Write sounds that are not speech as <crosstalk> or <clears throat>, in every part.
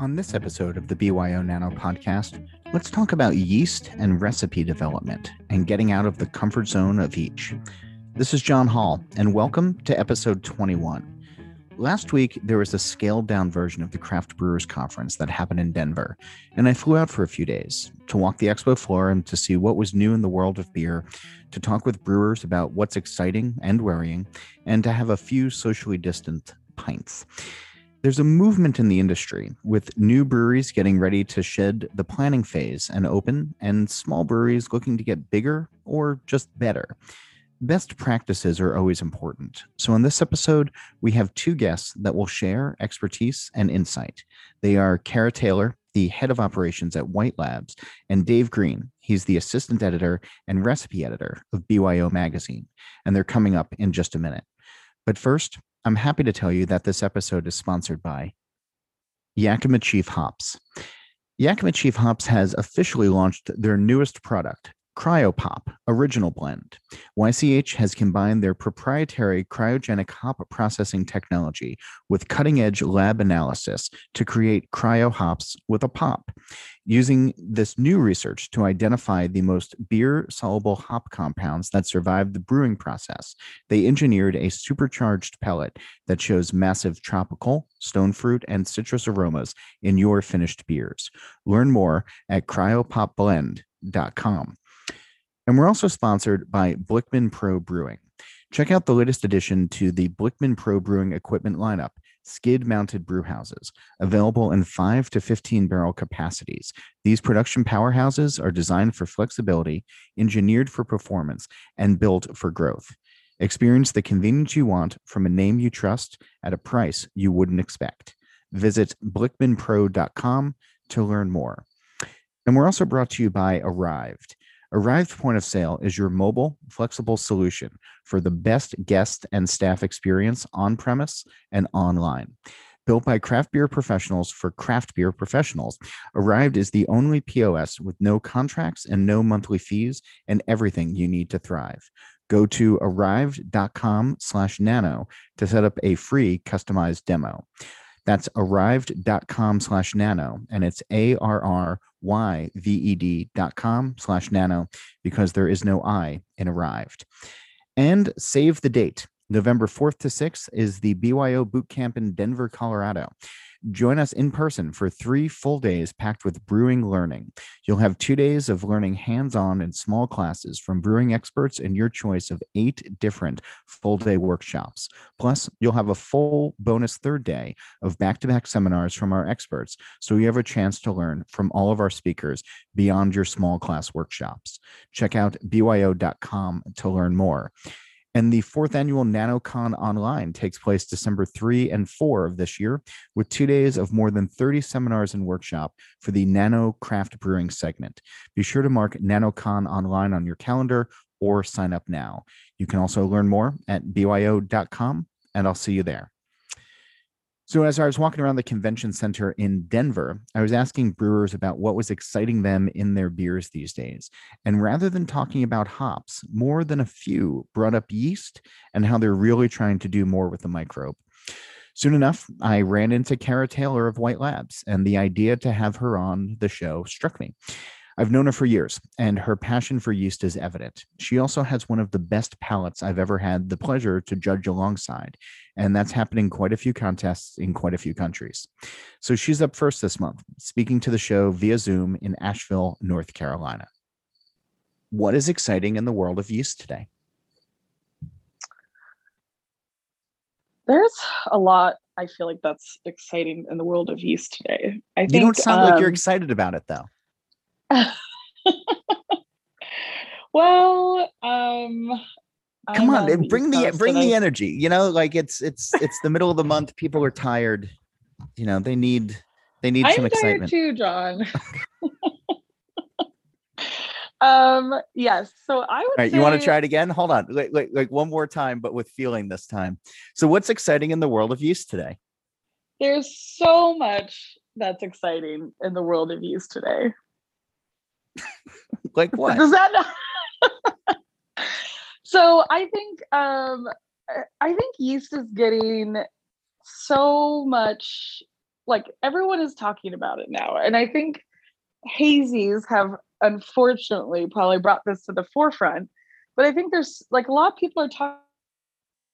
On this episode of the BYO Nano podcast, let's talk about yeast and recipe development and getting out of the comfort zone of each. This is John Holl, and welcome to episode 21. Last week, there was a scaled down version of the Craft Brewers Conference that happened in Denver, and I flew out for a few days to walk the expo floor and to see what was new in the world of beer, to talk with brewers about what's exciting and worrying, and to have a few socially distant pints. There's a movement in the industry with new breweries getting ready to shed the planning phase and open, and small breweries looking to get bigger or just better. Best practices are always important. So, in this episode, we have two guests that will share expertise and insight. They are Kara Taylor, the head of operations at White Labs, and Dave Green. He's the assistant editor and recipe editor of BYO Magazine. And they're coming up in just a minute. But first, I'm happy to tell you that this episode is sponsored by Yakima Chief Hops. Yakima Chief Hops has officially launched their newest product, Cryopop Original Blend. YCH has combined their proprietary cryogenic hop processing technology with cutting edge lab analysis to create cryo hops with a pop. Using this new research to identify the most beer soluble hop compounds that survive the brewing process, they engineered a supercharged pellet that shows massive tropical, stone fruit, and citrus aromas in your finished beers. Learn more at cryopopblend.com. And we're also sponsored by Blickman Pro Brewing. Check out the latest addition to the Blickman Pro Brewing equipment lineup skid mounted brew houses, available in 5 to 15 barrel capacities. These production powerhouses are designed for flexibility, engineered for performance, and built for growth. Experience the convenience you want from a name you trust at a price you wouldn't expect. Visit blickmanpro.com to learn more. And we're also brought to you by Arryved. Arryved Point of Sale is your mobile, flexible solution for the best guest and staff experience on premise and online. Built by craft beer professionals for craft beer professionals, Arryved is the only POS with no contracts and no monthly fees and everything you need to thrive. Go to arryved.com slash nano to set up a free customized demo. That's arryved.com slash nano, and it's A R R yved.com slash nano because there is no I in arrived. And save the date. November 4th to 6th is the BYO Boot Camp in Denver, Colorado. Join us in person for three full days packed with brewing learning. You'll have two days of learning hands on in small classes from brewing experts and your choice of eight different full day workshops. Plus, you'll have a full bonus third day of back to back seminars from our experts. So you have a chance to learn from all of our speakers beyond your small class workshops. Check out byo.com to learn more. And the fourth annual NanoCon Online takes place December 3 and 4 of this year, with two days of more than 30 seminars and workshop for the Nano Craft Brewing segment. Be sure to mark NanoCon Online on your calendar or sign up now. You can also learn more at byo.com, and I'll see you there. So, as I was walking around the convention center in Denver, I was asking brewers about what was exciting them in their beers these days. And rather than talking about hops, more than a few brought up yeast and how they're really trying to do more with the microbe. Soon enough, I ran into Kara Taylor of White Labs, and the idea to have her on the show struck me. I've known her for years, and her passion for yeast is evident. She also has one of the best palates I've ever had the pleasure to judge alongside, and that's happening quite a few contests in quite a few countries. So she's up first this month, speaking to the show via Zoom in Asheville, North Carolina. What is exciting in the world of yeast today? There's a lot I feel like that's exciting in the world of yeast today. I think you don't sound um, like you're excited about it though. <laughs> well, um come on and bring the bring the energy you know like it's it's it's the middle of the month people are tired you know they need they need I'm some excitement. too john. <laughs> Um yes so i would All right say... you want to try it again? Hold on like, like like one more time but with feeling this time. So what's exciting in the world of yeast today? There's so much that's exciting in the world of yeast today <laughs> like what does that not... <laughs> so i think um I think yeast is getting so much like everyone is talking about it now. And I think hazies have unfortunately probably brought this to the forefront. But I think there's like a lot of people are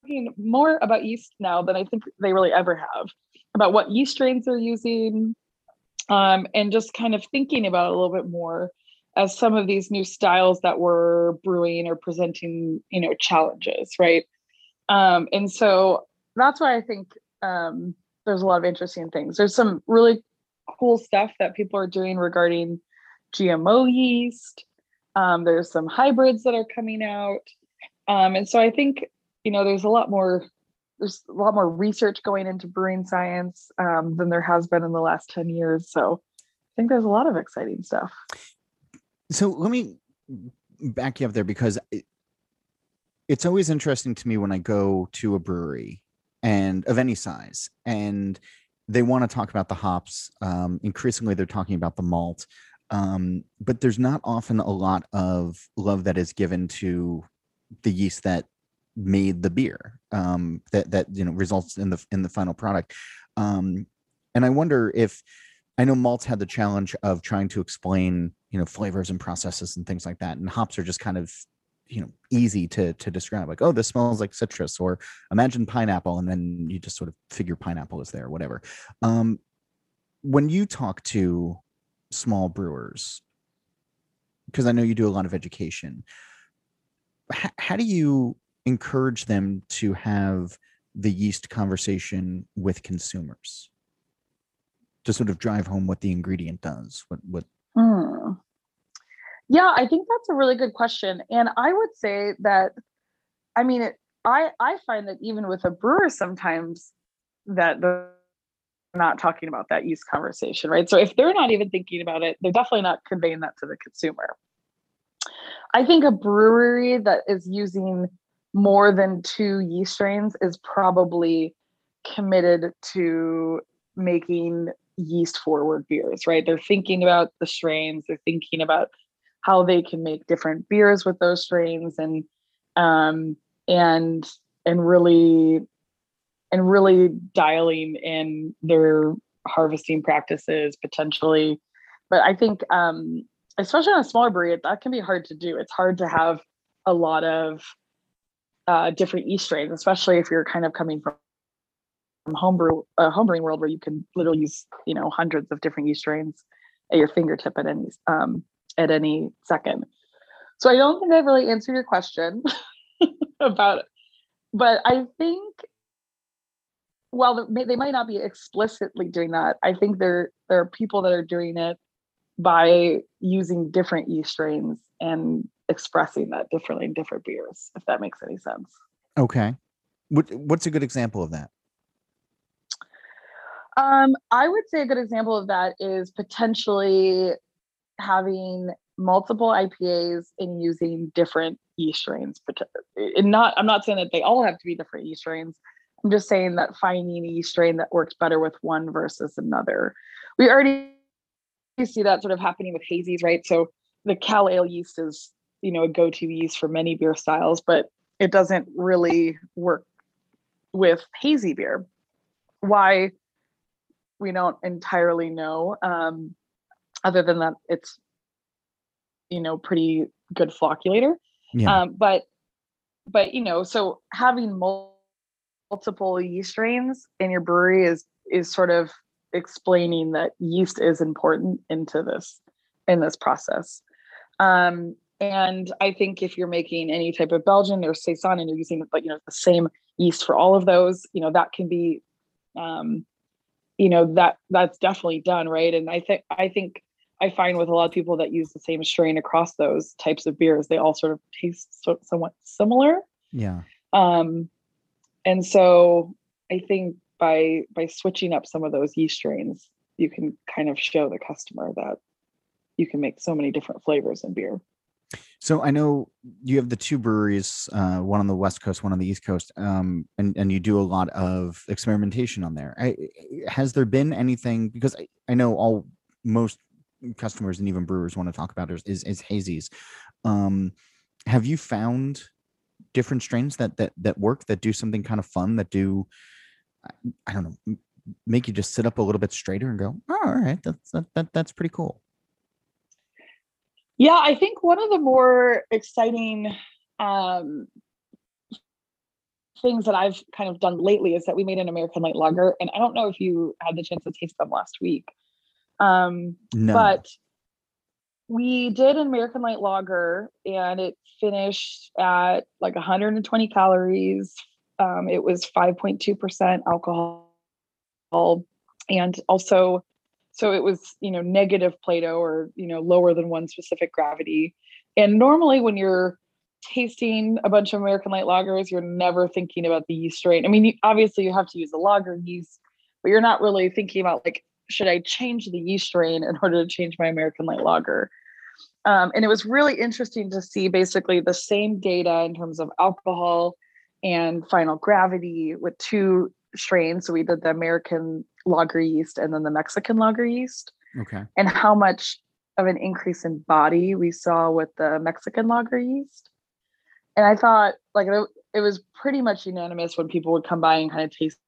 talking more about yeast now than I think they really ever have about what yeast strains they're using um, and just kind of thinking about a little bit more as some of these new styles that we're brewing or presenting, you know, challenges, right? Um, and so that's why I think um, there's a lot of interesting things. There's some really cool stuff that people are doing regarding GMO yeast. Um, there's some hybrids that are coming out. Um, and so I think, you know, there's a lot more there's a lot more research going into brewing science um, than there has been in the last 10 years. So I think there's a lot of exciting stuff. So let me back you up there because it, it's always interesting to me when I go to a brewery and of any size and they want to talk about the hops. Um, increasingly, they're talking about the malt. Um, but there's not often a lot of love that is given to the yeast that made the beer um, that that you know results in the in the final product. Um, and I wonder if I know malts had the challenge of trying to explain you know flavors and processes and things like that, and hops are just kind of you know easy to to describe like oh this smells like citrus or imagine pineapple and then you just sort of figure pineapple is there whatever. Um when you talk to small brewers because i know you do a lot of education h- how do you encourage them to have the yeast conversation with consumers to sort of drive home what the ingredient does what what mm. yeah i think that's a really good question and i would say that i mean it, i i find that even with a brewer sometimes that they're not talking about that yeast conversation right so if they're not even thinking about it they're definitely not conveying that to the consumer i think a brewery that is using more than two yeast strains is probably committed to making yeast forward beers, right? They're thinking about the strains, they're thinking about how they can make different beers with those strains and um and and really and really dialing in their harvesting practices potentially. But I think um especially on a smaller brewery, that can be hard to do. It's hard to have a lot of uh, different yeast strains, especially if you're kind of coming from homebrew uh, homebrewing world where you can literally use you know hundreds of different yeast strains at your fingertip at any um, at any second. So I don't think I've really answered your question <laughs> about it, but I think well they might not be explicitly doing that. I think there there are people that are doing it by using different yeast strains and expressing that differently in different beers, if that makes any sense. Okay. What, what's a good example of that? Um, I would say a good example of that is potentially having multiple IPAs and using different yeast strains. And not, I'm not saying that they all have to be different yeast strains. I'm just saying that finding a yeast strain that works better with one versus another. We already see that sort of happening with hazies, right? So the Cal Ale yeast is you know a go-to yeast for many beer styles but it doesn't really work with hazy beer why we don't entirely know um, other than that it's you know pretty good flocculator yeah. um, but but you know so having multiple yeast strains in your brewery is is sort of explaining that yeast is important into this in this process um, and I think if you're making any type of Belgian or Saison and you're using like you know the same yeast for all of those, you know that can be, um, you know that that's definitely done right. And I think I think I find with a lot of people that use the same strain across those types of beers, they all sort of taste so, somewhat similar. Yeah. Um, and so I think by by switching up some of those yeast strains, you can kind of show the customer that you can make so many different flavors in beer. So I know you have the two breweries, uh, one on the west coast, one on the east coast, um, and and you do a lot of experimentation on there. I, has there been anything? Because I, I know all most customers and even brewers want to talk about is is, is hazies. Um, have you found different strains that that that work that do something kind of fun that do I don't know make you just sit up a little bit straighter and go, oh, all right, that's that, that that's pretty cool. Yeah, I think one of the more exciting um, things that I've kind of done lately is that we made an American light lager, and I don't know if you had the chance to taste them last week, um, no. but we did an American light lager, and it finished at like 120 calories. Um, it was 5.2% alcohol, and also so it was you know negative plato or you know lower than one specific gravity. And normally when you're tasting a bunch of american light lagers you're never thinking about the yeast strain. I mean obviously you have to use a lager yeast but you're not really thinking about like should i change the yeast strain in order to change my american light lager? Um, and it was really interesting to see basically the same data in terms of alcohol and final gravity with two strains. So we did the american lager yeast and then the Mexican lager yeast. Okay. And how much of an increase in body we saw with the Mexican lager yeast. And I thought like it, was pretty much unanimous when people would come by and kind of taste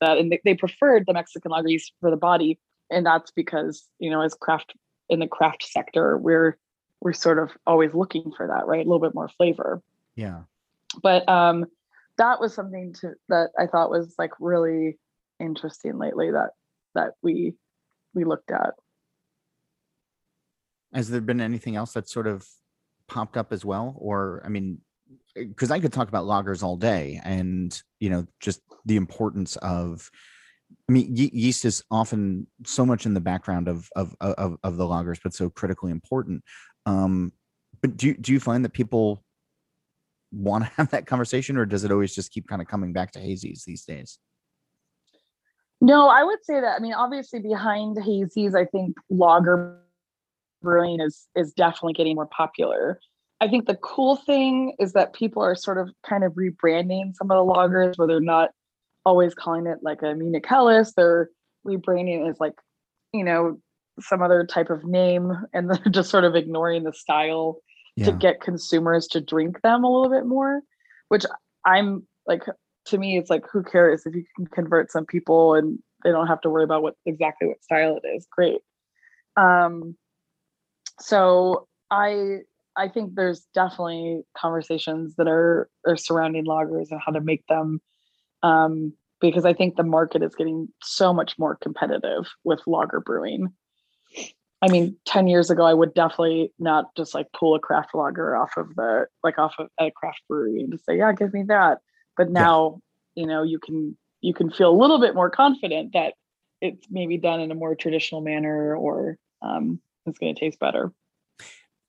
that. And they, they preferred the Mexican lager yeast for the body. And that's because, you know, as craft in the craft sector, we're we're sort of always looking for that, right? A little bit more flavor. Yeah. But um that was something to that I thought was like really interesting lately that that we we looked at. Has there been anything else that sort of popped up as well? Or I mean, because I could talk about lagers all day and you know, just the importance of I mean, yeast is often so much in the background of of of, of the lagers, but so critically important. Um, but do do you find that people want to <laughs> have that conversation, or does it always just keep kind of coming back to hazies these days? No, I would say that. I mean, obviously, behind hazies, I think lager brewing is is definitely getting more popular. I think the cool thing is that people are sort of kind of rebranding some of the lagers where they're not always calling it like a Munich Helles. They're rebranding it as like, you know, some other type of name and <laughs> they're just sort of ignoring the style yeah. to get consumers to drink them a little bit more, which I'm like to me it's like who cares if you can convert some people and they don't have to worry about what exactly what style it is. Great. Um so i i think there's definitely conversations that are are surrounding lagers and how to make them um because i think the market is getting so much more competitive with lager brewing. I mean, 10 years ago, I would definitely not just like pull a craft lager off of the, like off of a craft brewery and just say, yeah, give me that but now yeah. you know you can you can feel a little bit more confident that it's maybe done in a more traditional manner or um, it's going to taste better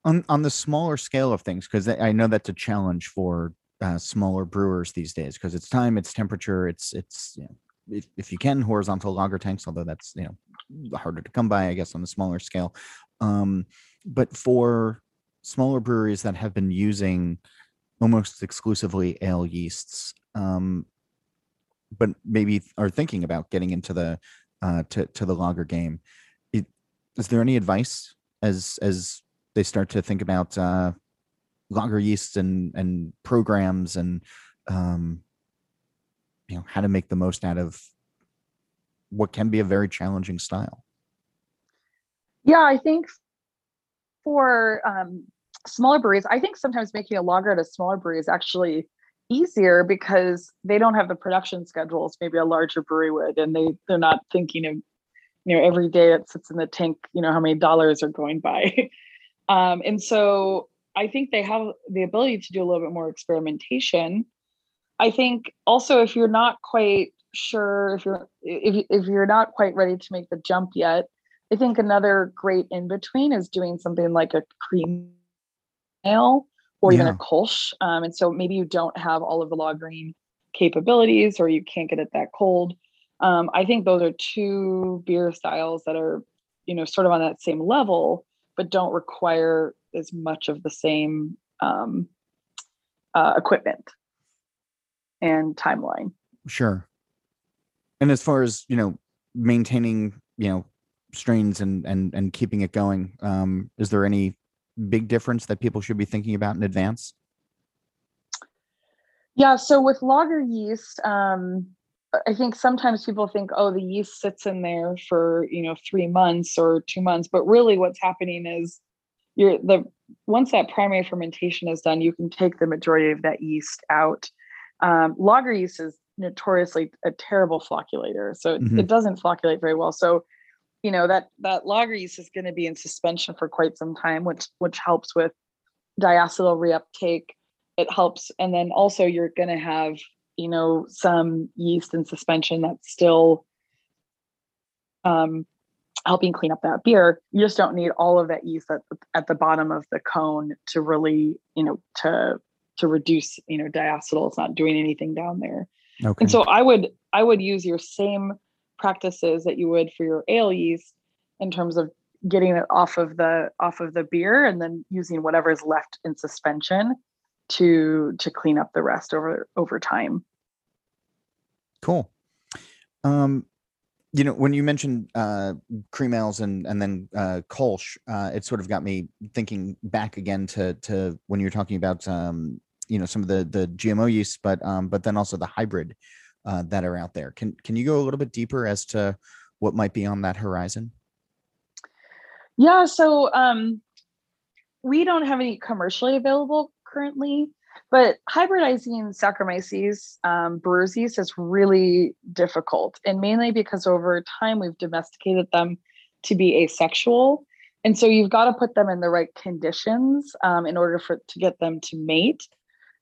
on on the smaller scale of things because i know that's a challenge for uh, smaller brewers these days because it's time it's temperature it's it's you know, if, if you can horizontal lager tanks although that's you know harder to come by i guess on a smaller scale um, but for smaller breweries that have been using almost exclusively ale yeasts, um, but maybe are thinking about getting into the uh, to to the lager game. It, is there any advice as as they start to think about uh, lager yeasts and and programs and um, you know how to make the most out of what can be a very challenging style? Yeah, I think for um, smaller breweries, I think sometimes making a lager at a smaller brewery is actually easier because they don't have the production schedules maybe a larger brewery would, and they they're not thinking of you know every day it sits in the tank, you know how many dollars are going by, <laughs> um, and so I think they have the ability to do a little bit more experimentation. I think also if you're not quite sure if you're if if you're not quite ready to make the jump yet, I think another great in between is doing something like a cream ale or even a Kolsch. Um, and so maybe you don't have all of the lagering capabilities or you can't get it that cold. Um, I think those are two beer styles that are, you know, sort of on that same level, but don't require as much of the same um, uh, equipment and timeline. Sure. And as far as, you know, maintaining, you know, strains and and and keeping it going, um, is there any big difference that people should be thinking about in advance? Yeah, so with lager yeast, um, I think sometimes people think, oh, the yeast sits in there for you know three months or two months, but really what's happening is you're the once that primary fermentation is done, you can take the majority of that yeast out. Um, lager yeast is notoriously a terrible flocculator, so mm-hmm. it doesn't flocculate very well. So you know that that lager yeast is going to be in suspension for quite some time, which which helps with diacetyl reuptake. It helps, and then also you're going to have you know some yeast in suspension that's still um, helping clean up that beer. You just don't need all of that yeast at, at the bottom of the cone to really you know to to reduce you know diacetyl. It's not doing anything down there. Okay. And so I would I would use your same practices that you would for your ale yeast in terms of getting it off of the off of the beer and then using whatever is left in suspension to to clean up the rest over over time. Cool. Um you know when you mentioned uh cream ales and and then uh kolsch uh it sort of got me thinking back again to to when you're talking about um you know some of the the gmo yeast but um but then also the hybrid uh that are out there can can you go a little bit deeper as to what might be on that horizon yeah, so um, we don't have any commercially available currently, but hybridizing Saccharomyces um, yeast is really difficult, and mainly because over time we've domesticated them to be asexual, and so you've got to put them in the right conditions um, in order for to get them to mate.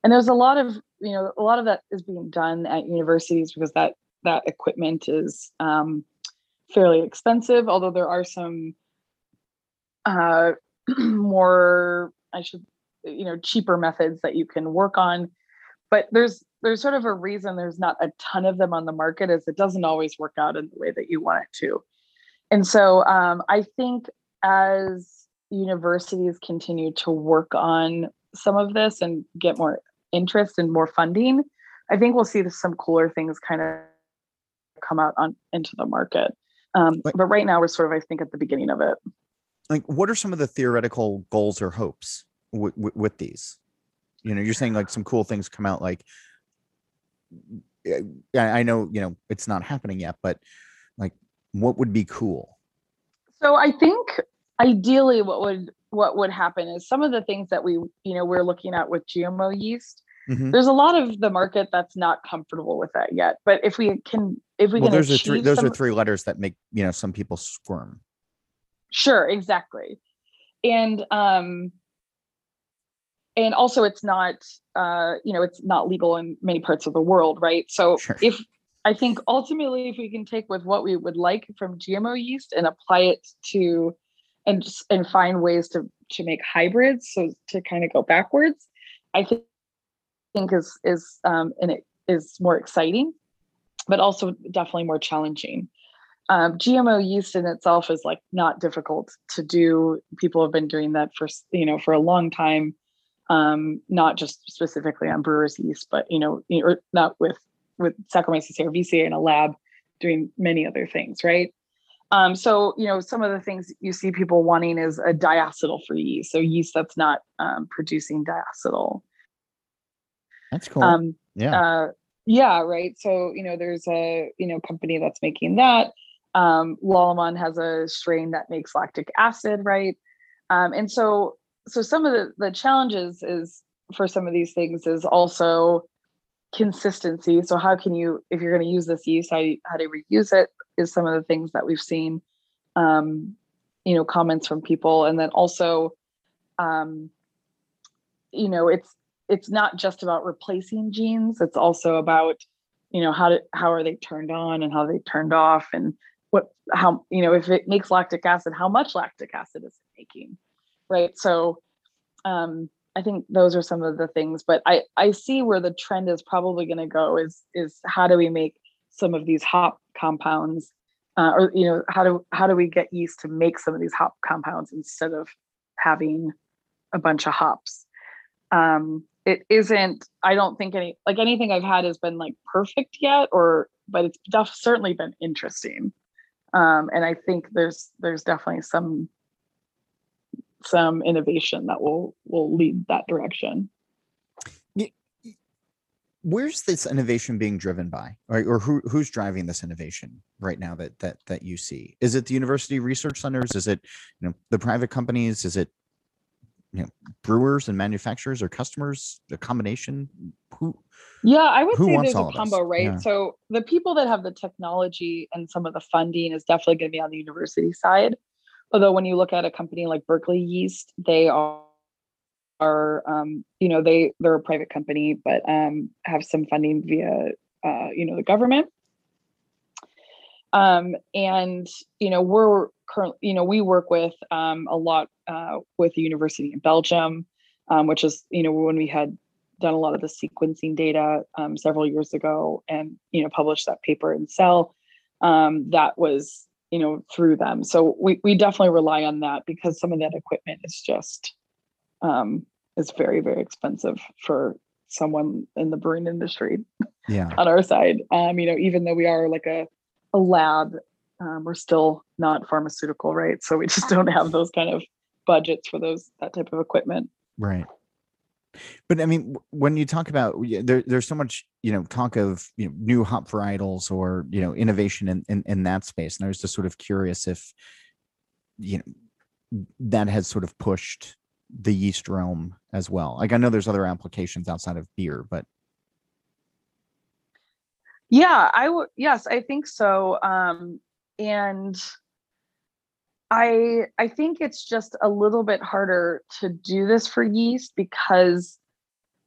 And there's a lot of you know a lot of that is being done at universities because that that equipment is um, fairly expensive, although there are some uh, <clears throat> more i should you know cheaper methods that you can work on. But there's there's sort of a reason there's not a ton of them on the market is it doesn't always work out in the way that you want it to. And so um, i think as universities continue to work on some of this and get more interest and more funding i think we'll see some cooler things kind of come out on into the market. Um, but right now we're sort of i think at the beginning of it. Like what are some of the theoretical goals or hopes w- w- with these? You know you're saying like some cool things come out like i know you know it's not happening yet but like what would be cool? So i think ideally what would what would happen is some of the things that we you know we're looking at with gmo yeast mm-hmm. there's a lot of the market that's not comfortable with that yet but if we can if we well, can those are three those some, are three letters that make you know some people squirm Sure, exactly. And um and also it's not uh you know it's not legal in many parts of the world, right? So sure. if I think ultimately if we can take with what we would like from GMO yeast and apply it to and just, and find ways to to make hybrids so to kind of go backwards, I think think is is um and it is more exciting, but also definitely more challenging. Um, GMO yeast in itself is like not difficult to do. People have been doing that for you know for a long time, um, not just specifically on brewer's yeast, but you know, or not with with Saccharomyces cerevisiae in a lab doing many other things, right? Um, so you know, some of the things you see people wanting is a diacetyl-free yeast, so yeast that's not um, producing diacetyl. That's cool. Um, yeah. Uh, yeah, right. So you know, there's a you know company that's making that. Um, Lallemand has a strain that makes lactic acid, right? Um, and so, so some of the, the challenges is for some of these things is also consistency. So how can you, if you're going to use this yeast, how, you, how to reuse it is some of the things that we've seen, um, you know, comments from people. And then also, um, you know, it's, it's not just about replacing genes. It's also about, you know, how to, how are they turned on and how they turned off and what how you know if it makes lactic acid how much lactic acid is it making right so um i think those are some of the things but i i see where the trend is probably going to go is is how do we make some of these hop compounds uh, or you know how do how do we get yeast to make some of these hop compounds instead of having a bunch of hops um it isn't i don't think any like anything i've had has been like perfect yet or but it's def- certainly been interesting. Um, and I think there's there's definitely some some innovation that will will lead that direction. where's this innovation being driven by? Or, or who, who's driving this innovation right now that that that you see? Is it the university research centers? Is it you know the private companies? Is it you know brewers and manufacturers or customers a combination who yeah i would say there's a combo right? Yeah. so the people that have the technology and some of the funding is definitely going to be on the university side. Although when you look at a company like berkeley yeast they are are um, you know they they're a private company but um, have some funding via uh, you know the government um, and you know we're currently you know we work with um, a lot uh, with the university in belgium um, which is you know when we had done a lot of the sequencing data um, several years ago and you know published that paper in cell um, that was you know through them so we, we definitely rely on that because some of that equipment is just um, is very very expensive for someone in the brewing industry yeah on our side. Um, you know, even though we are like a, a lab, um, we're still not pharmaceutical, right? So we just don't have those kind of budgets for those that type of equipment. Right. But I mean, when you talk about there, there's so much, you know, talk of you know new hop varietals or you know innovation in, in in that space, and I was just sort of curious if you know that has sort of pushed the yeast realm as well. Like I know there's other applications outside of beer, but Yeah, I would. Yes, I think so. Um, and I I think it's just a little bit harder to do this for yeast because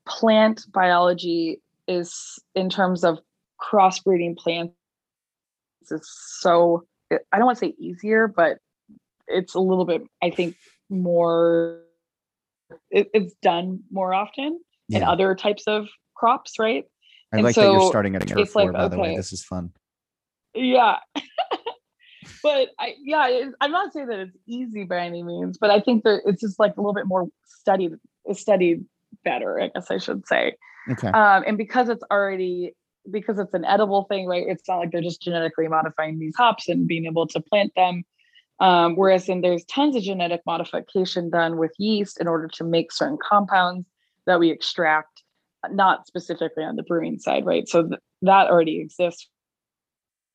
plant biology is in terms of crossbreeding plants is so I don't want to say easier, but it's a little bit I think more it, it's done more often in other types of crops, right? I and like that you're starting at a it's like. By the way, this is fun. yeah <laughs> but i yeah i'm not saying that it's easy by any means but i think that it's just like a little bit more studied studied better i guess i should say Okay. um and because it's already because it's an edible thing right it's not like they're just genetically modifying these hops and being able to plant them um, whereas then there's tons of genetic modification done with yeast in order to make certain compounds that we extract not specifically on the brewing side right so th- that already exists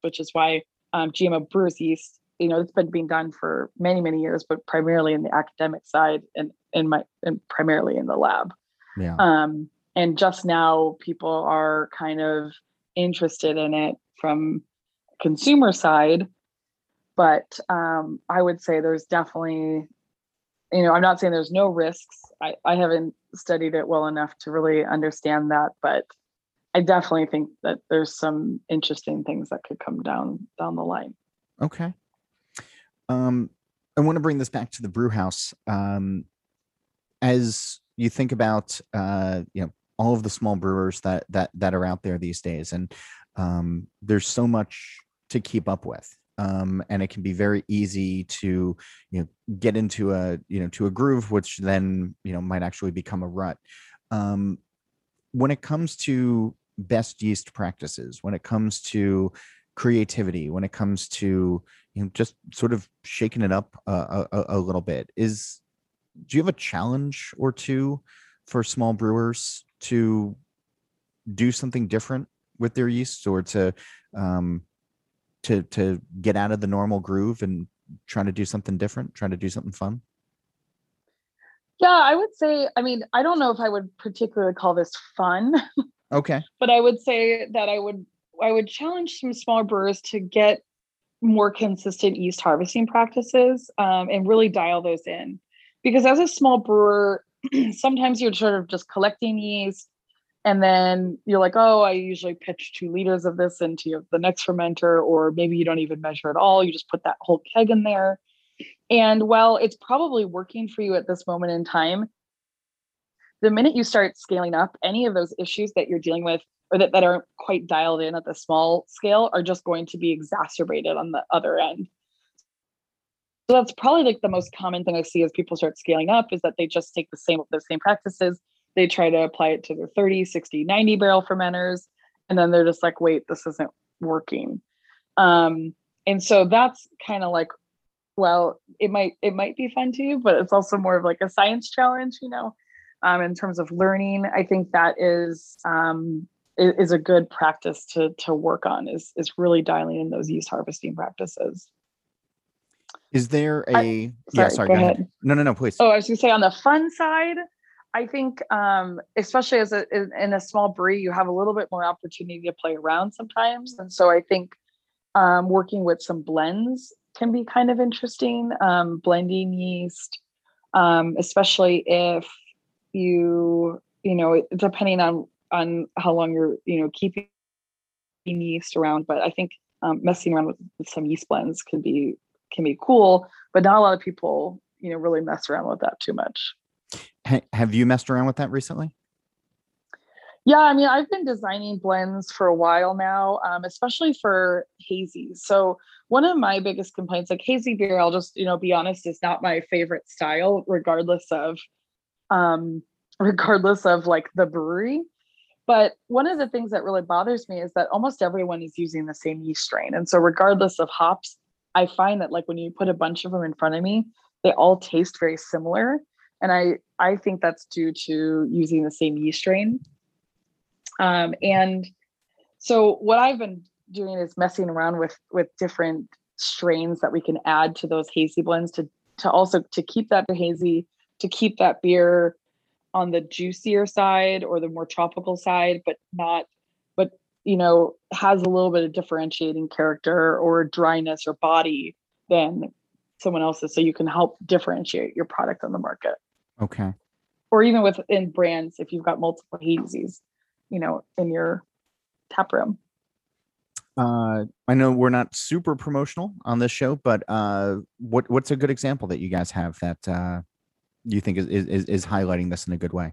which is why um, GMO brewers yeast, you know, it's been being done for many, many years, but primarily in the academic side and in my and primarily in the lab. yeah. Um, and just now people are kind of interested in it from consumer side. But um, I would say there's definitely, you know, I'm not saying there's no risks. I, I haven't studied it well enough to really understand that, but I definitely think that there's some interesting things that could come down down the line. Okay. Um, I want to bring this back to the brew house. Um, as you think about, uh, you know, all of the small brewers that that that are out there these days, and um, there's so much to keep up with, um, and it can be very easy to, you know, get into a you know to a groove, which then you know might actually become a rut. Um, when it comes to best yeast practices, when it comes to creativity, when it comes to you know just sort of shaking it up a, a, a little bit, is do you have a challenge or two for small brewers to do something different with their yeast or to um, to to get out of the normal groove and trying to do something different, trying to do something fun? Yeah, I would say, I mean, I don't know if I would particularly call this fun, Okay. <laughs> but I would say that I would I would challenge some small brewers to get more consistent yeast harvesting practices um, and really dial those in. Because as a small brewer, <clears throat> sometimes you're sort of just collecting yeast and then you're like, oh, I usually pitch two liters of this into the next fermenter, or maybe you don't even measure at all. You just put that whole keg in there. And while it's probably working for you at this moment in time, the minute you start scaling up, any of those issues that you're dealing with or that, that aren't quite dialed in at the small scale are just going to be exacerbated on the other end. So that's probably like the most common thing I see as people start scaling up is that they just take the same the same practices, they try to apply it to their 30, 60, 90 barrel fermenters, and then they're just like, wait, this isn't working. Um, and so that's kind of like, well, it might it might be fun to you, but it's also more of like a science challenge, you know, um, in terms of learning. I think that is um, is, a good practice to to work on is is really dialing in those yeast harvesting practices. Is there a I, yeah? Sorry, go, go ahead. ahead. No, no, no, please. Oh, I was going to say on the fun side, I think, um, especially as a in, a small brewery, you have a little bit more opportunity to play around sometimes, and so I think um, working with some blends can be kind of interesting. Um, blending yeast, um, especially if you you know depending on on how long you're you know keeping yeast around, but I think um, messing around with, with some yeast blends can be can be cool, but not a lot of people you know really mess around with that too much have you messed around with that recently? Yeah, I mean, I've been designing blends for a while now, um, especially for hazy. So one of my biggest complaints, like hazy beer, I'll just you know be honest, is not my favorite style, regardless of, um, <laughs> regardless of like the brewery. But one of the things that really bothers me is that almost everyone is using the same yeast strain, and so regardless of hops, I find that like when you put a bunch of them in front of me, they all taste very similar and I I think that's due to using the same yeast strain. Um, and so what I've been doing is messing around with with different strains that we can add to those hazy blends to to also to keep that hazy, to keep that beer on the juicier side or the more tropical side, but not, but you know, has a little bit of differentiating character or dryness or body than someone else's. So you can help differentiate your product on the market. Okay. Or even within brands, if you've got multiple hazies, you know, in your tap room. Uh, I know we're not super promotional on this show, but uh, what what's a good example that you guys have that uh, you think is, is is highlighting this in a good way?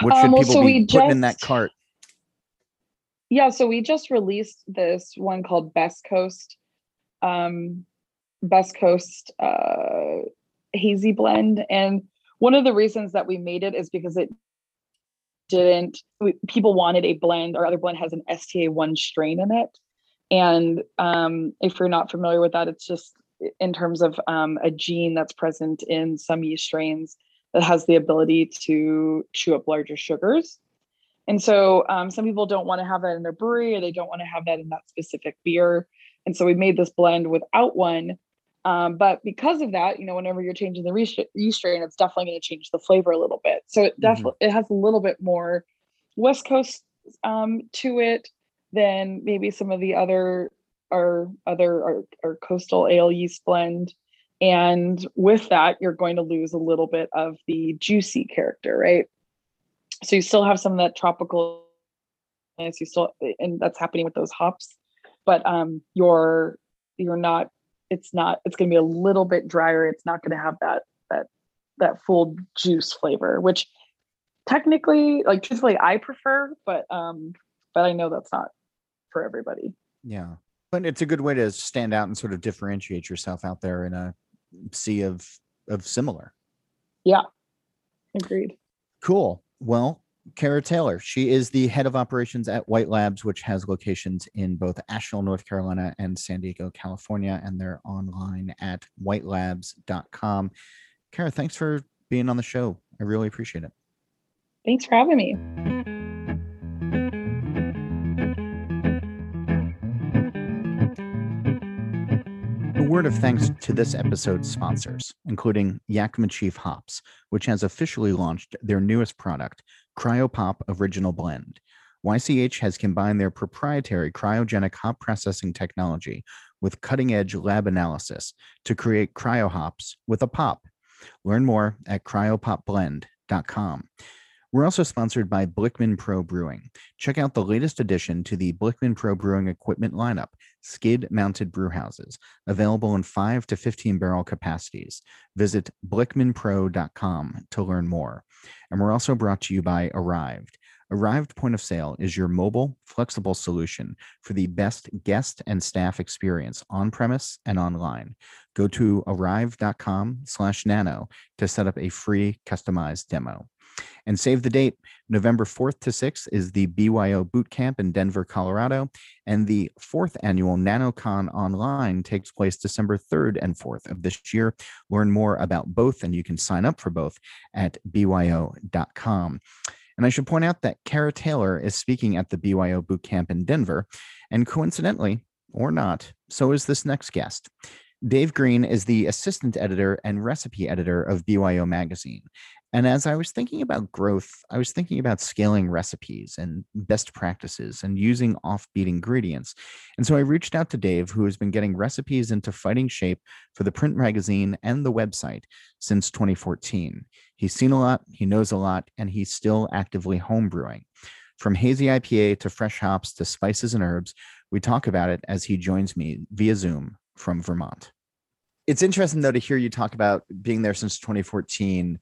What should um, well, people so be putting just, in that cart? Yeah, so we just released this one called Best Coast, um, Best Coast uh, hazy blend. And one of the reasons that we made it is because it didn't, we, people wanted a blend. Our other blend has an STA1 strain in it. And um, if you're not familiar with that, it's just in terms of um, a gene that's present in some yeast strains that has the ability to chew up larger sugars. And so um, some people don't want to have that in their brewery or they don't want to have that in that specific beer. And so we made this blend without one um, but because of that, you know, whenever you're changing the yeast strain, it's definitely going to change the flavor a little bit. So it definitely mm-hmm. it has a little bit more West Coast um, to it than maybe some of the other our other our, our coastal ale yeast blend. And with that, you're going to lose a little bit of the juicy character, right? So you still have some of that tropical you still and that's happening with those hops, but um you're you're not it's not it's going to be a little bit drier. It's not going to have that that that full juice flavor which technically like truthfully i prefer but um but i know that's not for everybody. Yeah. But it's a good way to stand out and sort of differentiate yourself out there in a sea of of similar. Yeah. Agreed. Cool. Well Kara Taylor. She is the head of operations at White Labs, which has locations in both Asheville, North Carolina and San Diego, California. And they're online at whitelabs.com. Kara, thanks for being on the show. I really appreciate it. Thanks for having me. A word of thanks to this episode's sponsors, including Yakima Chief Hops, which has officially launched their newest product, Cryopop Original Blend. YCH has combined their proprietary cryogenic hop processing technology with cutting edge lab analysis to create cryohops with a pop. Learn more at cryopopblend.com. We're also sponsored by Blickman Pro Brewing. Check out the latest addition to the Blickman Pro Brewing equipment lineup skid mounted brew houses, available in 5 to 15 barrel capacities. Visit blickmanpro.com to learn more. And we're also brought to you by Arryved. Arryved Point of Sale is your mobile, flexible solution for the best guest and staff experience on premise and online. Go to arrive.com slash nano to set up a free customized demo. And save the date. November 4th to 6th is the BYO Boot Camp in Denver, Colorado. And the fourth annual NanoCon Online takes place December 3rd and 4th of this year. Learn more about both, and you can sign up for both at byo.com. And I should point out that Kara Taylor is speaking at the BYO Boot Camp in Denver. And coincidentally, or not, so is this next guest. Dave Green is the assistant editor and recipe editor of BYO Magazine. And as I was thinking about growth, I was thinking about scaling recipes and best practices and using offbeat ingredients. And so I reached out to Dave, who has been getting recipes into fighting shape for the print magazine and the website since 2014. He's seen a lot, he knows a lot, and he's still actively homebrewing. From hazy IPA to fresh hops to spices and herbs, we talk about it as he joins me via Zoom from Vermont. It's interesting, though, to hear you talk about being there since 2014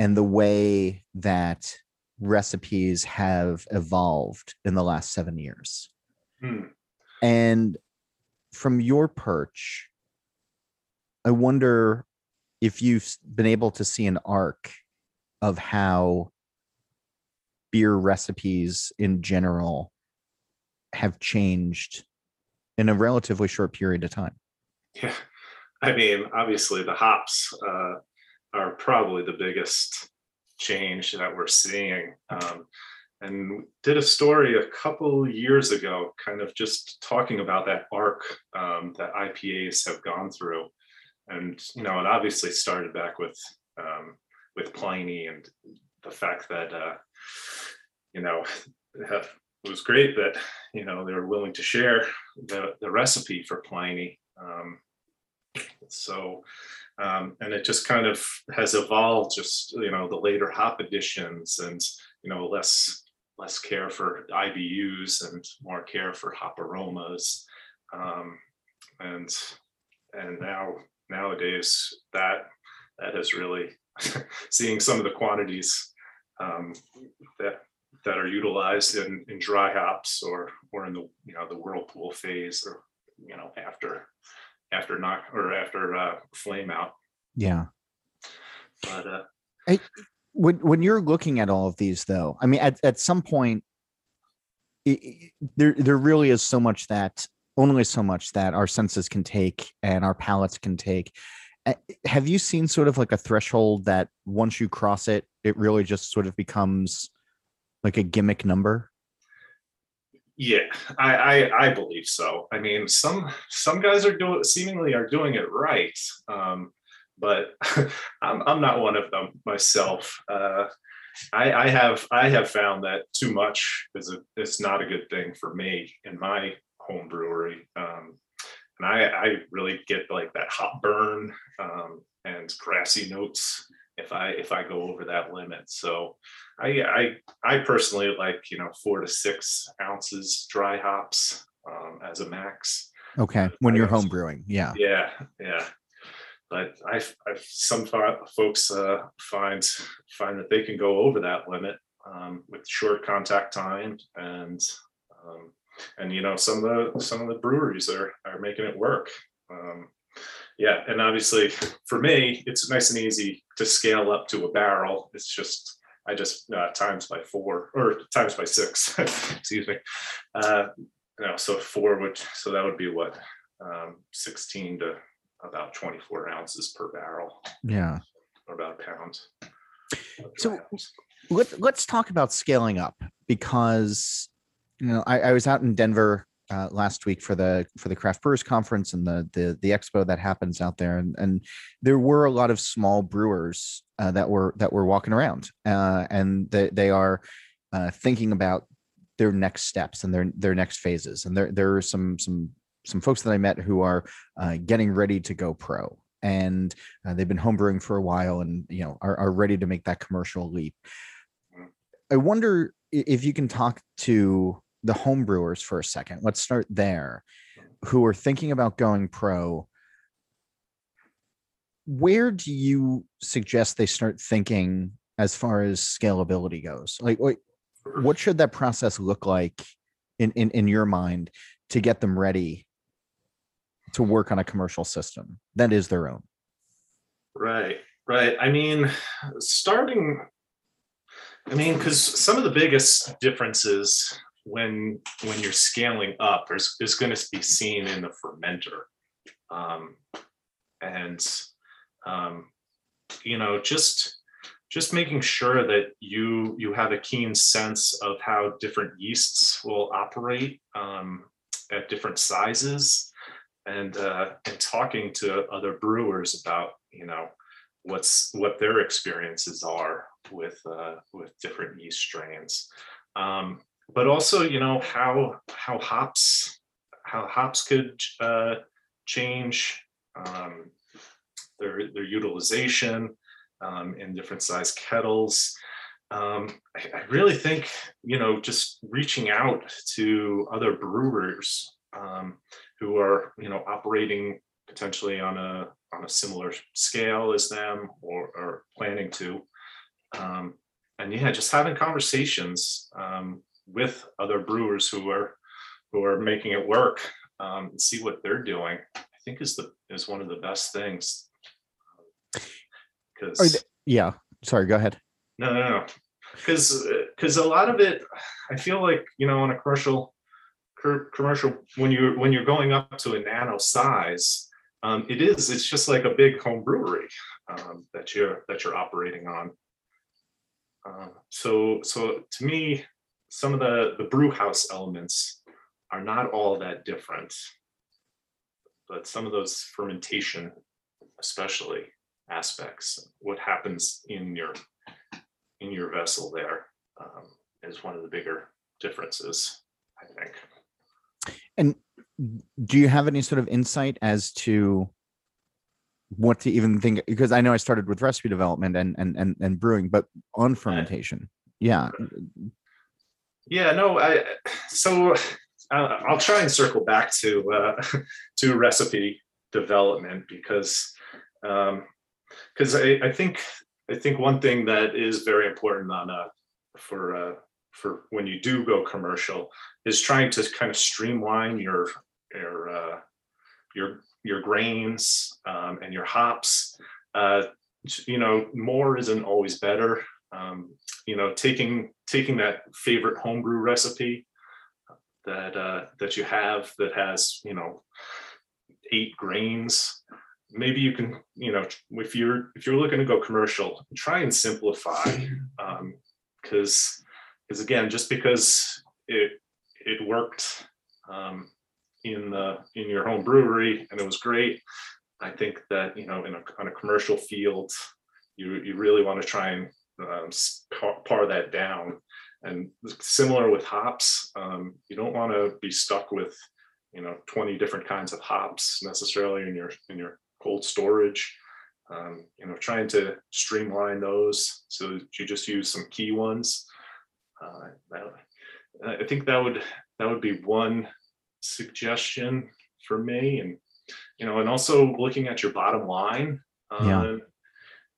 and the way that recipes have evolved in the last seven years. Hmm. And from your perch, I wonder if you've been able to see an arc of how beer recipes in general have changed in a relatively short period of time. Yeah. I mean, obviously the hops uh, are probably the biggest change that we're seeing. Um, and did a story a couple years ago, kind of just talking about that arc um, that IPAs have gone through. And you know, it obviously started back with um, with Pliny and the fact that uh, you know it was great that you know they were willing to share the, the recipe for Pliny. Um, so um, and it just kind of has evolved just you know the later hop additions and you know less less care for IBUs and more care for hop aromas. Um, and and now nowadays that that has really <laughs> seeing some of the quantities um, that that are utilized in, in dry hops or or in the you know the whirlpool phase or you know after after knock or after uh, flame out. Yeah. But uh, I, when when you're looking at all of these, though, I mean, at at some point, it, there there really is so much that only so much that our senses can take and our palates can take. Have you seen sort of like a threshold that once you cross it, it really just sort of becomes like a gimmick number? Yeah, I, I, I believe so. I mean, some some guys are doing seemingly are doing it right, um, but <laughs> I'm I'm not one of them myself. Uh, I, I have I have found that too much is a is not a good thing for me in my home brewery. Um, and I, I really get like that hot burn um, and grassy notes if I if I go over that limit. So I I I personally like you know four to six ounces dry hops um, as a max. Okay, when I you're home brewing, yeah, yeah, yeah. But I, I some folks uh, find find that they can go over that limit um, with short contact time and um, and you know some of the some of the breweries are are making it work. Um, yeah, and obviously for me, it's nice and easy to scale up to a barrel. It's just I just uh, times by four or times by six. <laughs> excuse me. Uh, you know, so four would so that would be what um, sixteen to about twenty four ounces per barrel. Yeah, or about a pound. So let, let's talk about scaling up because you know I, I was out in Denver uh, last week for the for the craft brewers conference and the the the expo that happens out there. And and there were a lot of small brewers uh, that were that were walking around uh, and they, they are uh, thinking about their next steps and their their next phases. And there there are some some some folks that I met who are uh, getting ready to go pro. And uh, they've been homebrewing for a while and you know are, are ready to make that commercial leap. I wonder if you can talk to the home brewers for a second. Let's start there, who are thinking about going pro. Where do you suggest they start thinking as far as scalability goes? Like, what should that process look like in, in, in your mind to get them ready to work on a commercial system that is their own? Right, right. I mean, starting I mean, because some of the biggest differences when when you're scaling up is, is going to be seen in the fermenter. Um, and um, you know just just making sure that you you have a keen sense of how different yeasts will operate um, at different sizes and uh, and talking to other brewers about you know what's what their experiences are with uh, with different yeast strains. Um, but also you know how how hops how hops could uh, change um, their their utilization um, in different size kettles. Um, I, I, really think you know just reaching out to other brewers um, who are you know operating potentially on a on a similar scale as them or, or planning to um, and yeah just having conversations um, with other brewers who are who are making it work um, and see what they're doing i think is the is one of the best things. Because yeah sorry go ahead. No no no. Because because a lot of it i feel like you know on a commercial commercial when you're when you're going up to a nano size um, it is it's just like a big home brewery um, that you're that you're operating on. Uh, so so to me some of the the brew house elements are not all that different but some of those fermentation especially aspects what happens in your in your vessel there um, is one of the bigger differences i think. And do you have any sort of insight as to what to even think because i know i started with recipe development and and and, and brewing but on fermentation. Yeah yeah no i so uh, i'll try and circle back to uh, <laughs> to recipe development because um, because I, I think I think one thing that is very important on a for uh, for when you do go commercial is trying to kind of streamline your your uh, your your grains um, and your hops. Uh, you know, more isn't always better. Um, you know, taking taking that favorite homebrew recipe that uh, that you have that has you know eight grains. Maybe you can you know if you're if you're looking to go commercial try and simplify because <laughs> um, because again just because it it worked um, in the in your home brewery and it was great i think that you know in a, on a commercial field you you really want to try and um, par, that down and similar with hops um, you don't want to be stuck with you know 20 different kinds of hops necessarily in your in your cold storage. Um, you know, trying to streamline those so you just use some key ones. Uh, that, I think that would that would be one suggestion for me, and you know, and also looking at your bottom line uh, yeah.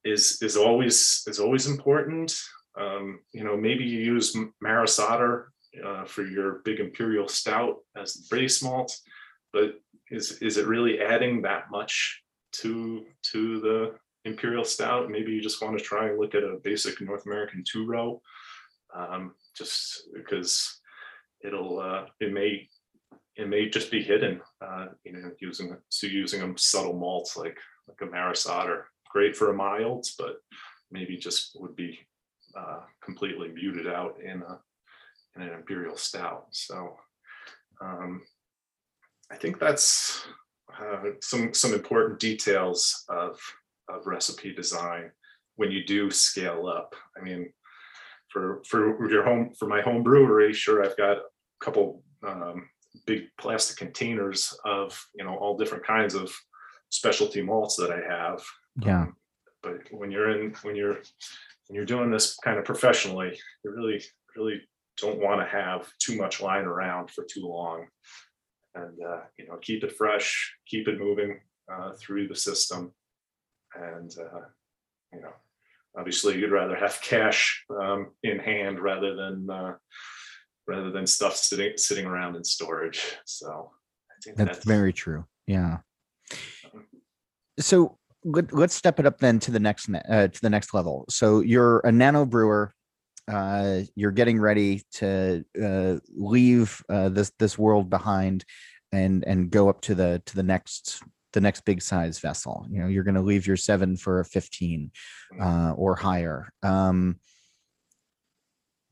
Is is always is always important. Um, you know, maybe you use Maris Otter uh, for your big imperial stout as the base malt, but is is it really adding that much to to the imperial stout maybe you just want to try and look at a basic north american two row um, just because it'll uh, it may it may just be hidden uh, you know using so using them subtle malt like like a maris otter great for a mild but maybe just would be uh, completely muted out in a in an imperial stout so um, i think that's uh, some some important details of of recipe design when you do scale up. I mean, for for your home for my home brewery, sure, I've got a couple um, big plastic containers of you know all different kinds of specialty malts that I have. Yeah. Um, but when you're in when you're when you're doing this kind of professionally, you really really don't want to have too much lying around for too long and uh, you know keep it fresh, keep it moving uh, through the system, and uh, you know obviously you'd rather have <laughs> cash um, in hand rather than uh, rather than stuff sitting sitting around in storage. So I think that's, that's very true. Yeah. So let, us step it up then to the next uh, to the next level. So you're a nano brewer uh, you're getting ready to uh, leave uh, this this world behind and and go up to the to the next the next big size vessel. You know, you're going to leave your seven for a 15 uh, or higher. Um,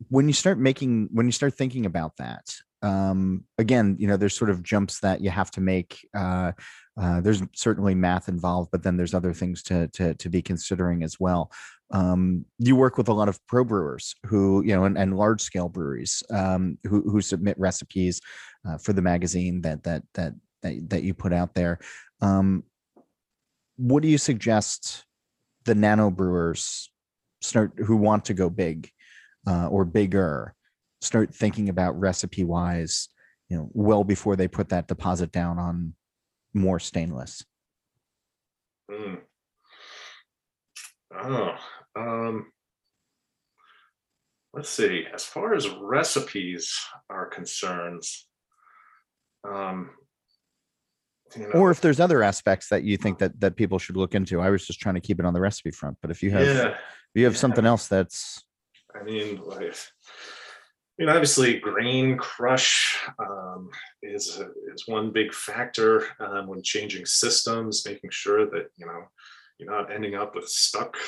when you start making, when you start thinking about that, um, again, you know, there's sort of jumps that you have to make. Uh, uh, there's certainly math involved, but then there's other things to to to be considering as well. Um, you work with a lot of pro brewers who, you know, and, and large scale breweries um, who who submit recipes uh, for the magazine that that that that that you put out there. Um, what do you suggest the nano brewers start who want to go big uh, or bigger start thinking about recipe wise, you know, well before they put that deposit down on more stainless? Mm. Oh, um, let's see. As far as recipes are concerned, um, you know, Or if there's other aspects that you think that that people should look into. I was just trying to keep it on the recipe front, but if you have yeah, if you have yeah. something else that's I mean, like, I mean, obviously, grain crush um, is is one big factor um, when changing systems, making sure that you know you're not ending up with stuck.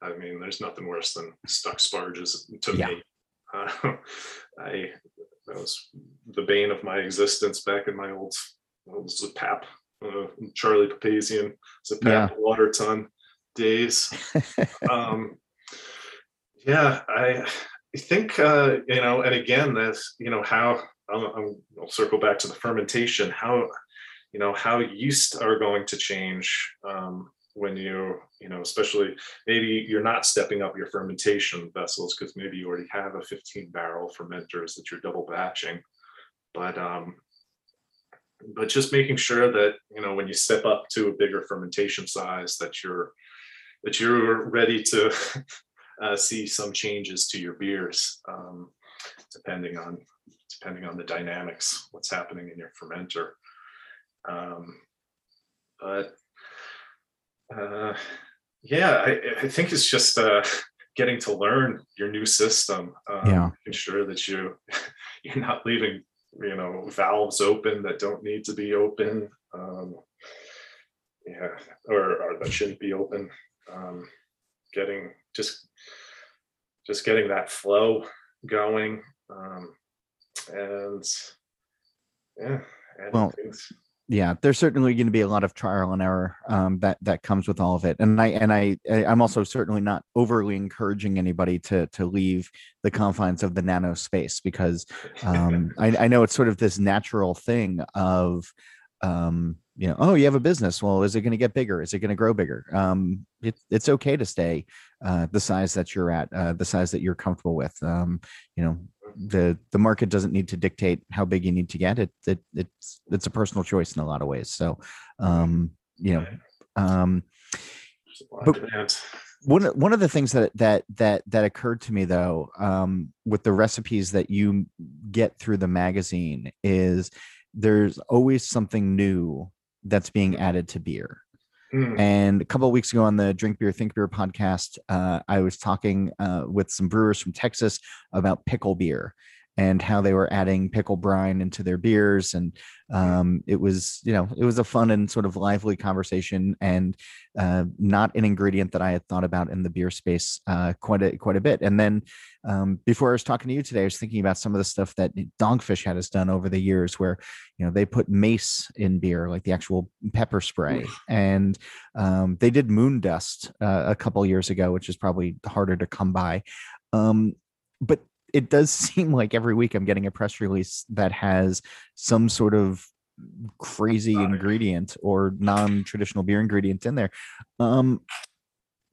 I mean, there's nothing worse than stuck sparges to Yeah. me. Uh, <laughs> I that was the bane of my existence back in my old old Zapap, uh, Charlie Papazian Zapap Yeah. lauter tun days <laughs> um yeah i i think uh you know and again that's you know how I'll I'll circle back to the fermentation how you know how yeast are going to change um when you you know especially maybe you're not stepping up your fermentation vessels because maybe you already have a 15 barrel fermenters that you're double batching. But um but just making sure that you know when you step up to a bigger fermentation size that you're that you're ready to <laughs> uh, see some changes to your beers, um, depending on depending on the dynamics, what's happening in your fermenter. Um, but uh, yeah, I, I think it's just uh, getting to learn your new system. Um, Yeah. making sure that you <laughs> you're not leaving you know valves open that don't need to be open. Um, yeah, or, or that shouldn't be open um, getting just just getting that flow going um, and yeah adding Well, things. yeah there's certainly going to be a lot of trial and error um, that that comes with all of it and i and i I- i'm also certainly not overly encouraging anybody to to leave the confines of the nano space because <laughs> um, I, I know it's sort of this natural thing of um, you know oh you have a business. Well is it going to get bigger? Is it going to grow bigger? Um, it, it's okay to stay uh, the size that you're at uh, the size that you're comfortable with. Um, you know the the market doesn't need to dictate how big you need to get. It, it it's it's a personal choice in a lot of ways. So um you know um but- one of- one of the things that that that that occurred to me though um with the recipes that you get through the magazine is there's always something new that's being added to beer. Mm, and a couple of weeks ago on the Drink Beer Think Beer podcast, uh, I was talking uh, with some brewers from Texas about pickle beer and how they were adding pickle brine into their beers. And um, it was, you know, it was a fun and sort of lively conversation, and uh, not an ingredient that I had thought about in the beer space uh, quite a quite a bit. And then um, before I was talking to you today, I was thinking about some of the stuff that Dogfish Head has done over the years, where you know they put mace in beer, like the actual pepper spray, and um, they did moon dust uh, a couple years ago, which is probably harder to come by. Um, but it does <laughs> seem like every week I'm getting a press release that has some sort of crazy Exotic. ingredient or non-traditional beer ingredient in there. Um,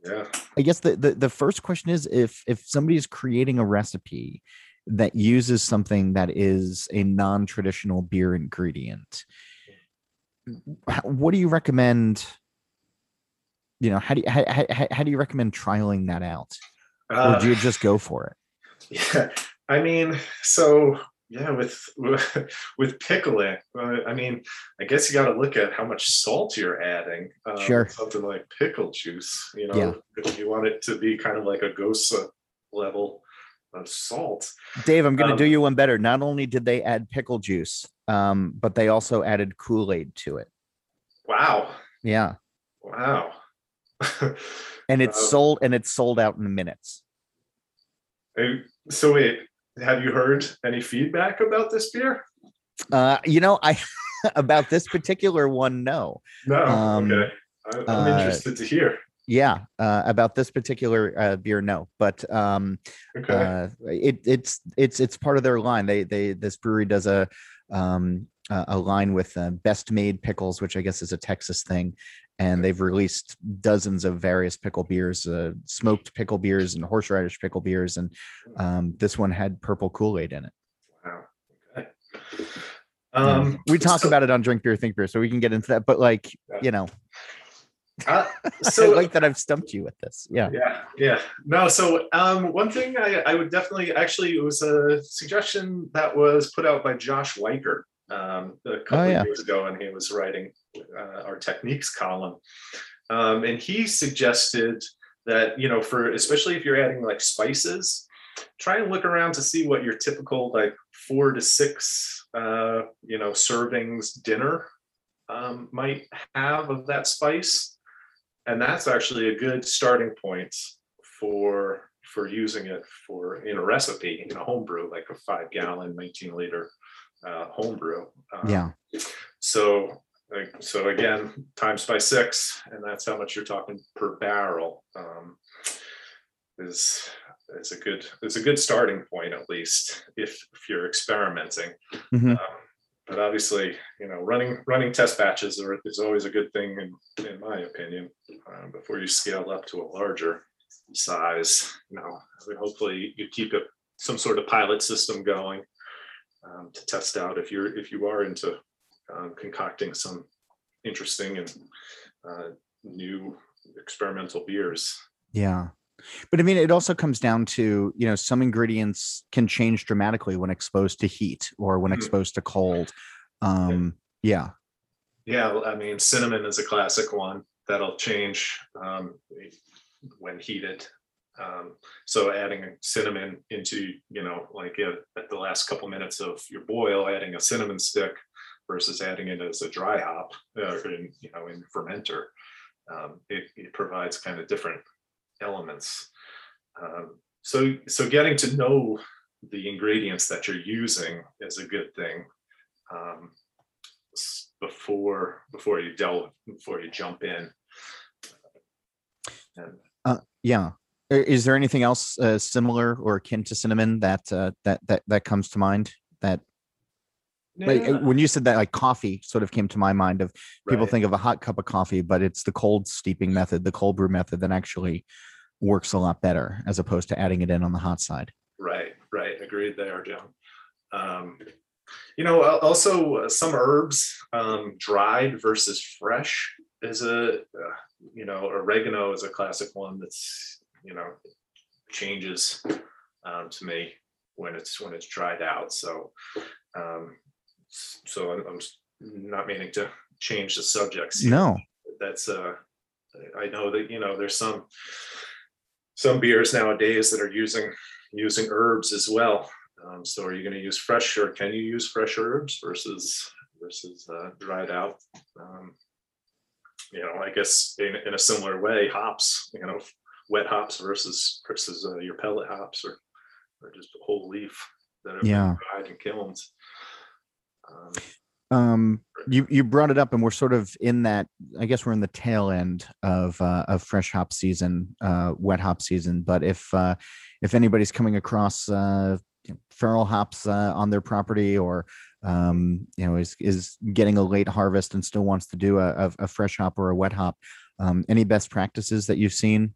yeah I guess the, the the first question is if if somebody is creating a recipe that uses something that is a non-traditional beer ingredient, what do you recommend? You know, how do you how, how, how do you recommend trialing that out, or Uh, do you just go for it? Yeah, I mean, so yeah, with <laughs> with pickling, uh, I mean, I guess you got to look at how much salt you're adding. Uh, Sure. something like pickle juice, you know, Yeah. if you want it to be kind of like a gose level of salt. Dave, I'm going to do um, you one better. Not only did they add pickle juice, um, but they also added Kool Aid to it. Wow. Yeah. Wow. <laughs> And it's Wow. sold and it's sold out in minutes. So wait, have you heard any feedback about this beer? Uh, you know, I <laughs> about this particular one, no. No. Um, okay. I, I'm uh, interested to hear. Yeah, uh, about this particular uh, beer, no. But um, Okay. uh, it it's it's it's part of their line. They they this brewery does a um a a line with uh, Best Maid pickles, which I guess is a Texas thing, and they've released dozens of various pickle beers, uh, smoked pickle beers and horseradish pickle beers, and um, this one had purple Kool Aid in it. wow. Okay. Um, we talk so- about it on Drink Beer Think Beer, so we can get into that. But like you know, uh, <laughs> I so like that I've stumped you with this. Yeah. yeah yeah no so um one thing I, I would definitely actually it was a suggestion that was put out by Josh Weikert um a couple Oh, yeah. of years ago and he was writing uh, our techniques column um and he suggested that you know for especially if you're adding like spices try and look around to see what your typical like four to six uh you know servings dinner um, might have of that spice and that's actually a good starting point for for using it for in a recipe in a homebrew like a five gallon 19 liter uh, home brew Um, Yeah. so like, so again times by six and that's how much you're talking per barrel um, is is a good is a good starting point at least if if you're experimenting Mhm. um, but obviously, you know, running running test batches are, is always a good thing, in, in my opinion. Um, before you scale up to a larger size, you know, hopefully you keep a, some sort of pilot system going um, to test out if you're if you are into um, concocting some interesting and uh, new experimental beers. Yeah. But I mean, it also comes down to, you know, some ingredients can change dramatically when exposed to heat or when Mhm. exposed to cold. Um, yeah. Yeah, well, I mean, cinnamon is a classic one that'll change um, when heated. Um, so adding cinnamon into, you know, like uh, at the last couple minutes of your boil, adding a cinnamon stick versus adding it as a dry hop, uh, in, you know, in fermenter, um, it, it provides kind of different elements. Um, so, so getting to know the ingredients that you're using is a good thing. Um, before before you delve before you jump in and Yeah. I- Is there anything else uh, similar or akin to cinnamon that uh, that that that comes to mind? That like, uh, Yeah, when you said that, like coffee, sort of came to my mind of people right, think of a hot cup of coffee, but it's the cold steeping method, the cold brew method that actually works a lot better as opposed to adding it in on the hot side. right right agreed there John. um you know also uh, some herbs um dried versus fresh is a uh, you know oregano is a classic one that's you know changes um to me when it's when it's dried out so um s- so i'm, I'm s- not meaning to change the subjects here. No. that's uh I know that you know there's some some beers nowadays that are using using herbs as well. Um, so are you going to use fresh or can you use fresh herbs versus versus uh, dried out? Um, you know, I guess in, in a similar way, hops. You know, wet hops versus versus uh, your pellet hops or or just a whole leaf that have Yeah. been dried and kilned. Um, um you you brought it up and we're sort of in that i guess we're in the tail end of uh of fresh hop season uh wet hop season but if uh if anybody's coming across uh feral hops uh, on their property or um you know is is getting a late harvest and still wants to do a, a, a fresh hop or a wet hop um any best practices that you've seen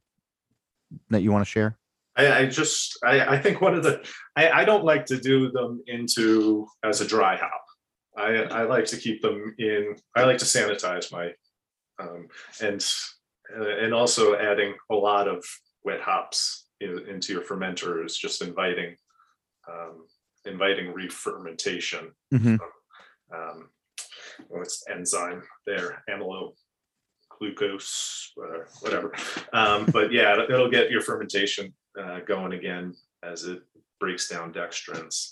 that you want to share I, I just I, I think one of the I, I don't like to do them into as a dry hop. I, I like to keep them in. I like to sanitize my um, and uh, and also adding a lot of wet hops in, into your fermenter is just inviting um, inviting re-fermentation. Mm-hmm. Um, what's enzyme there? Amylo glucose, whatever. Um, but yeah, it'll- it'll get your fermentation uh, going again as it breaks down dextrins.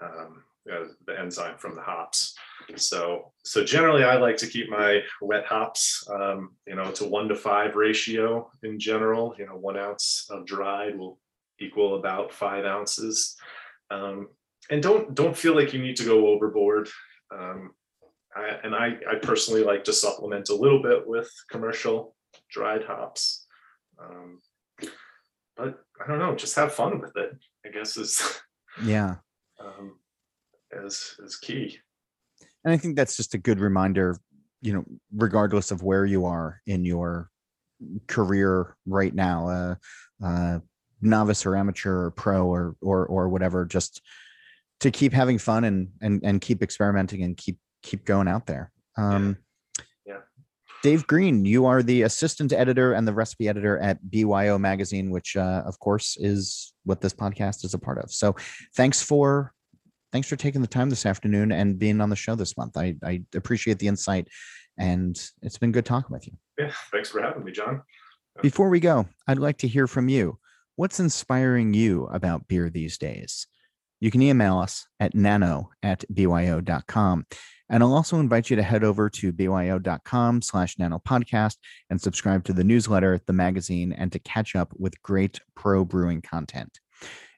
Um, uh, the enzyme from the hops. So, so generally, I like to keep my wet hops, um, you know, to one to five ratio in general. You know, one ounce of dried will equal about five ounces. Um, and don't don't feel like you need to go overboard. Um, I, and I, I personally like to supplement a little bit with commercial dried hops. Um, but I don't know, just have fun with it. I guess is yeah <laughs> um, is is key. And I think that's just a good reminder, you know, regardless of where you are in your career right now, uh, uh, novice or amateur or pro or or or whatever, just to keep having fun and and and keep experimenting and keep keep going out there. Um, yeah. Dave Green, you are the assistant editor and the recipe editor at BYO Magazine, which, uh, of course, is what this podcast is a part of. So, thanks for thanks for taking the time this afternoon and being on the show this month. I, I appreciate the insight, and it's been good talking with you. Yeah, thanks for having me, John. Before we go, I'd like to hear from you. What's inspiring you about beer these days? You can email us at nano at byo.com. And I'll also invite you to head over to byo.com slash nano podcast and subscribe to the newsletter, the magazine, and to catch up with great pro brewing content.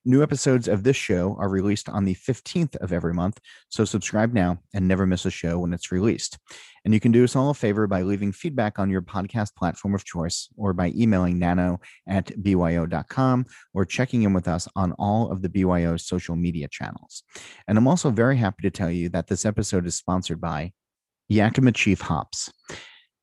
New episodes of this show are released on the 15th of every month, so subscribe now and never miss a show when it's released. And you can do us all a favor by leaving feedback on your podcast platform of choice or by emailing nano at byo.com or checking in with us on all of the BYO social media channels. And I'm also very happy to tell you that this episode is sponsored by Yakima Chief Hops.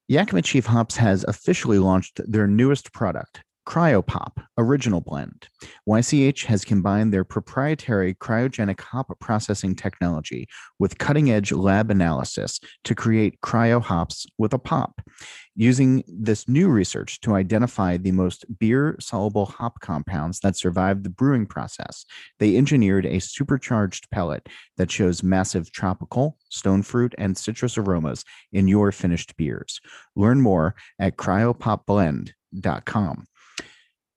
Yakima Chief Hops has officially launched their newest product, Cryopop Original Blend. YCH has combined their proprietary cryogenic hop processing technology with cutting edge lab analysis to create cryo hops with a pop. Using this new research to identify the most beer soluble hop compounds that survive the brewing process, they engineered a supercharged pellet that shows massive tropical, stone fruit, and citrus aromas in your finished beers. Learn more at cryopopblend.com.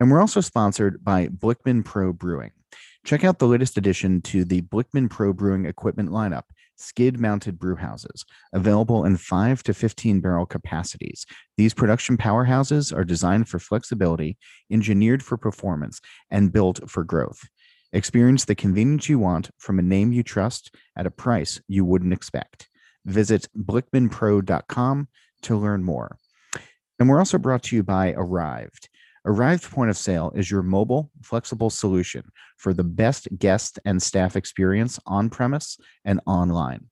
And we're also sponsored by Blickman Pro Brewing. Check out the latest addition to the Blickman Pro Brewing equipment lineup skid mounted brew houses, available in 5 to 15 barrel capacities. These production powerhouses are designed for flexibility, engineered for performance, and built for growth. Experience the convenience you want from a name you trust at a price you wouldn't expect. Visit blickmanpro.com to learn more. And we're also brought to you by Arryved. Arryved Point of Sale is your mobile, flexible solution for the best guest and staff experience on premise and online.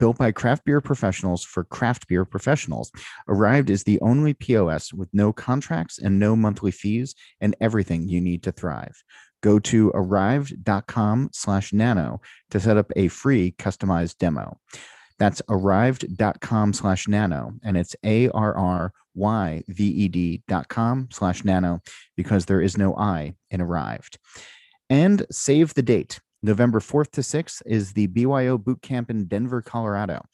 Built by craft beer professionals for craft beer professionals, Arryved is the only POS with no contracts and no monthly fees and everything you need to thrive. Go to arryved.com slash nano to set up a free customized demo. That's arryved.com slash nano, and it's A R R Y V E D dot com slash nano because there is no I in arrived. And save the date. November 4th to 6th is the BYO Boot Camp in Denver, Colorado.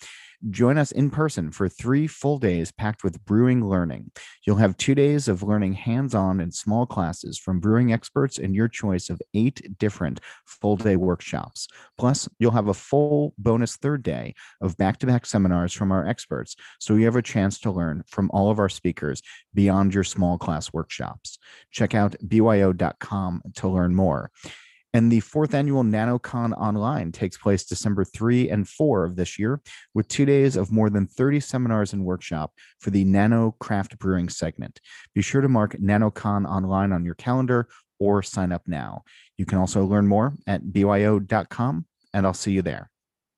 Join us in person for three full days packed with brewing learning. You'll have two days of learning hands on in small classes from brewing experts and your choice of eight different full day workshops. Plus, you'll have a full bonus third day of back to back seminars from our experts. So you have a chance to learn from all of our speakers beyond your small class workshops. Check out byo.com to learn more. And the fourth annual NanoCon Online takes place December 3 and 4 of this year, with two days of more than 30 seminars and workshop for the Nano Craft Brewing segment. Be sure to mark NanoCon Online on your calendar or sign up now. You can also learn more at byo.com, and I'll see you there.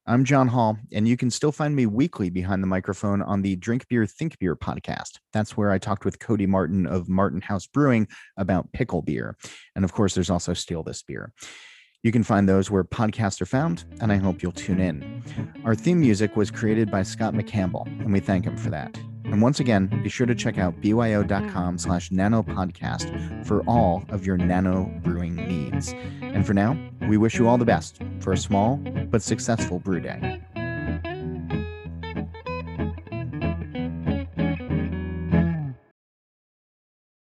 I'm John Holl, and you can still find me weekly behind the microphone on the Drink Beer, Think Beer podcast. That's where I talked with Cody Martin of Martin House Brewing about pickle beer. And of course, there's also Steal This Beer. You can find those where podcasts are found, and I hope you'll tune in. Our theme music was created by Scott McCampbell, and we thank him for that. And once again, be sure to check out byo.com slash nano podcast for all of your nano brewing needs. And for now, we wish you all the best for a small but successful brew day.